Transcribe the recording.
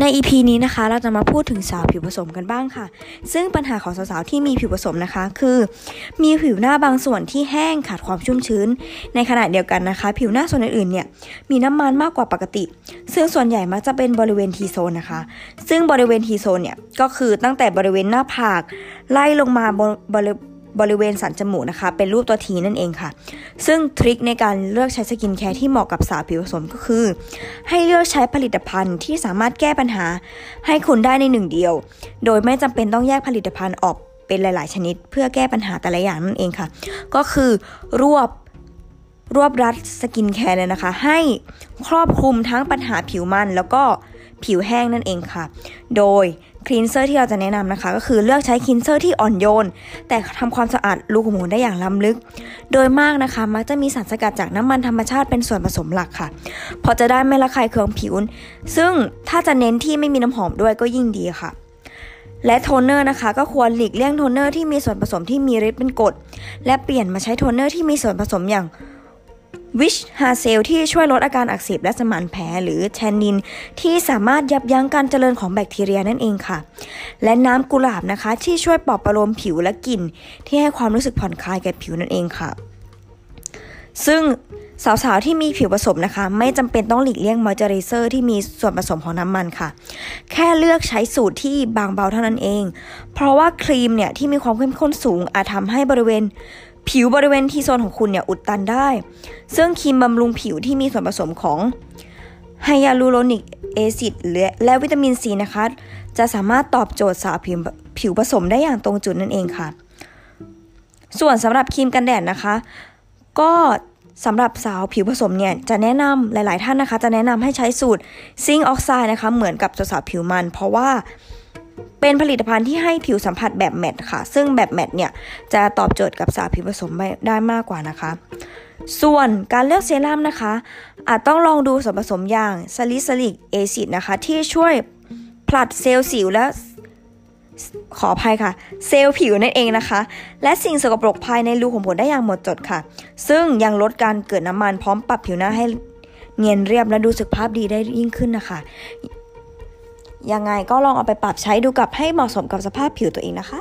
ใน EP นี้นะคะ เราจะมาพูดถึงสาวผิวผสมกันบ้างค่ะ ซึ่งปัญหาของสาวๆที่มีผิวผสมนะคะ คือ มีผิวหน้าบางส่วนที่แห้งขาดความชุ่มชื้น ในขณะเดียวกันนะคะ ผิวหน้าส่วนอื่นๆเนี่ยมีน้ำมันมากกว่าปกติ ซึ่งส่วนใหญ่มักจะเป็นบริเวณ T-zone นะคะ ซึ่งบริเวณ T-zone เนี่ยก็คือตั้งแต่บริเวณหน้าผาก ไล่ลงมาบริ บริเวณสันจมูกนะคะ เป็นรูปตัว T นั่นเองค่ะ ซึ่ง trick ในการเลือกใช้ skincare ที่เหมาะกับสาวผิวผสมก็คือ ให้เลือกใช้ผลิตภัณฑ์ที่สามารถแก้ปัญหาให้คุณได้ในหนึ่งเดียว โดยไม่จำเป็นต้องแยกผลิตภัณฑ์ออกเป็นหลาย ๆ ชนิด เพื่อแก้ปัญหาแต่ละอย่างนั่นเองค่ะ ก็คือรวบรวบรัด skincare เลยนะคะ ให้ครอบคลุมทั้งปัญหาผิวมันแล้วก็ผิวแห้งนั่นเองค่ะ โดย cleanser ที่เราจะแนะนำนะคะ ก็คือเลือกใช้ cleanser ที่อ่อนโยน แต่ทำความสะอาดรูขุมขนได้อย่างล้ำลึก โดยมากนะคะ มักจะมีสารสกัดจากน้ำมันธรรมชาติเป็นส่วนผสมหลักค่ะ พอจะได้ไม่ระคายเคืองผิว ซึ่งถ้าจะเน้นที่ไม่มีน้ำหอมด้วยก็ยิ่งดีค่ะ และโทนเนอร์นะคะ ก็ควรหลีกเลี่ยงโทนเนอร์ที่มีส่วนผสมที่มีฤทธิ์เป็นกรดและเปลี่ยนมาใช้โทนเนอร์ที่มีส่วนผสมอย่าง witch hazel ที่ช่วยลดอาการอักเสบและสมานแผลหรือ tannin ที่สามารถยับยั้งการเจริญของแบคทีเรียนั่นเองค่ะ และน้ำกุหลาบนะคะ ที่ช่วยปลอบประโลมผิวและกลิ่น ที่ให้ความรู้สึกผ่อนคลายแก่ผิวนั่นเองค่ะ ซึ่งสาวๆ ที่มีผิวผสมนะคะ ไม่จำเป็นต้องหลีกเลี่ยงมอยเจอไรเซอร์ที่มีส่วนผสมของน้ำมันค่ะ แค่เลือกใช้สูตรที่บางเบาเท่านั้นเอง เพราะว่าครีมเนี่ยที่มีความเข้มข้นสูงอาจทำให้บริเวณ ผิวบริเวณ T-zone ของคุณเนี่ยอุดตันได้ ซึ่งครีมบำรุงผิวที่มีส่วนผสมของ hyaluronic acid และวิตามินซีนะคะ จะสามารถตอบโจทย์สาวผิวผิวผสมได้อย่างตรงจุดนั่นเองค่ะ ส่วนสำหรับครีมกันแดดนะคะ ก็สำหรับสาวผิวผสมเนี่ยจะแนะนำหลาย ๆ ท่านนะคะ จะแนะนำให้ใช้สูตร zinc oxide นะคะ เหมือนกับสาวผิวมัน เพราะว่า เป็นผลิตภัณฑ์ที่ให้ผิวสัมผัสแบบ matte ค่ะ ซึ่งแบบ matte เนี่ยจะตอบโจทย์กับสาวผิวผสมได้มากกว่านะคะ ส่วนการเลือกเซรั่มนะคะ อาจต้องลองดูส่วนผสมอย่าง salicylic acid นะคะ ที่ช่วยผลัดเซลล์สิวและขออภัยค่ะ เซลล์ผิวนั่นเองนะคะ และสิ่งสกปรกภายในรูขุมขนได้อย่างหมดจดค่ะ ซึ่งยังลดการเกิดน้ำมันพร้อมปรับผิวหน้าให้เนียนเรียบและดูสุขภาพดีได้ยิ่งขึ้นนะคะ ยังไงก็ลองเอาไปปรับใช้ดูกับให้เหมาะสมกับสภาพผิวตัวเองนะคะ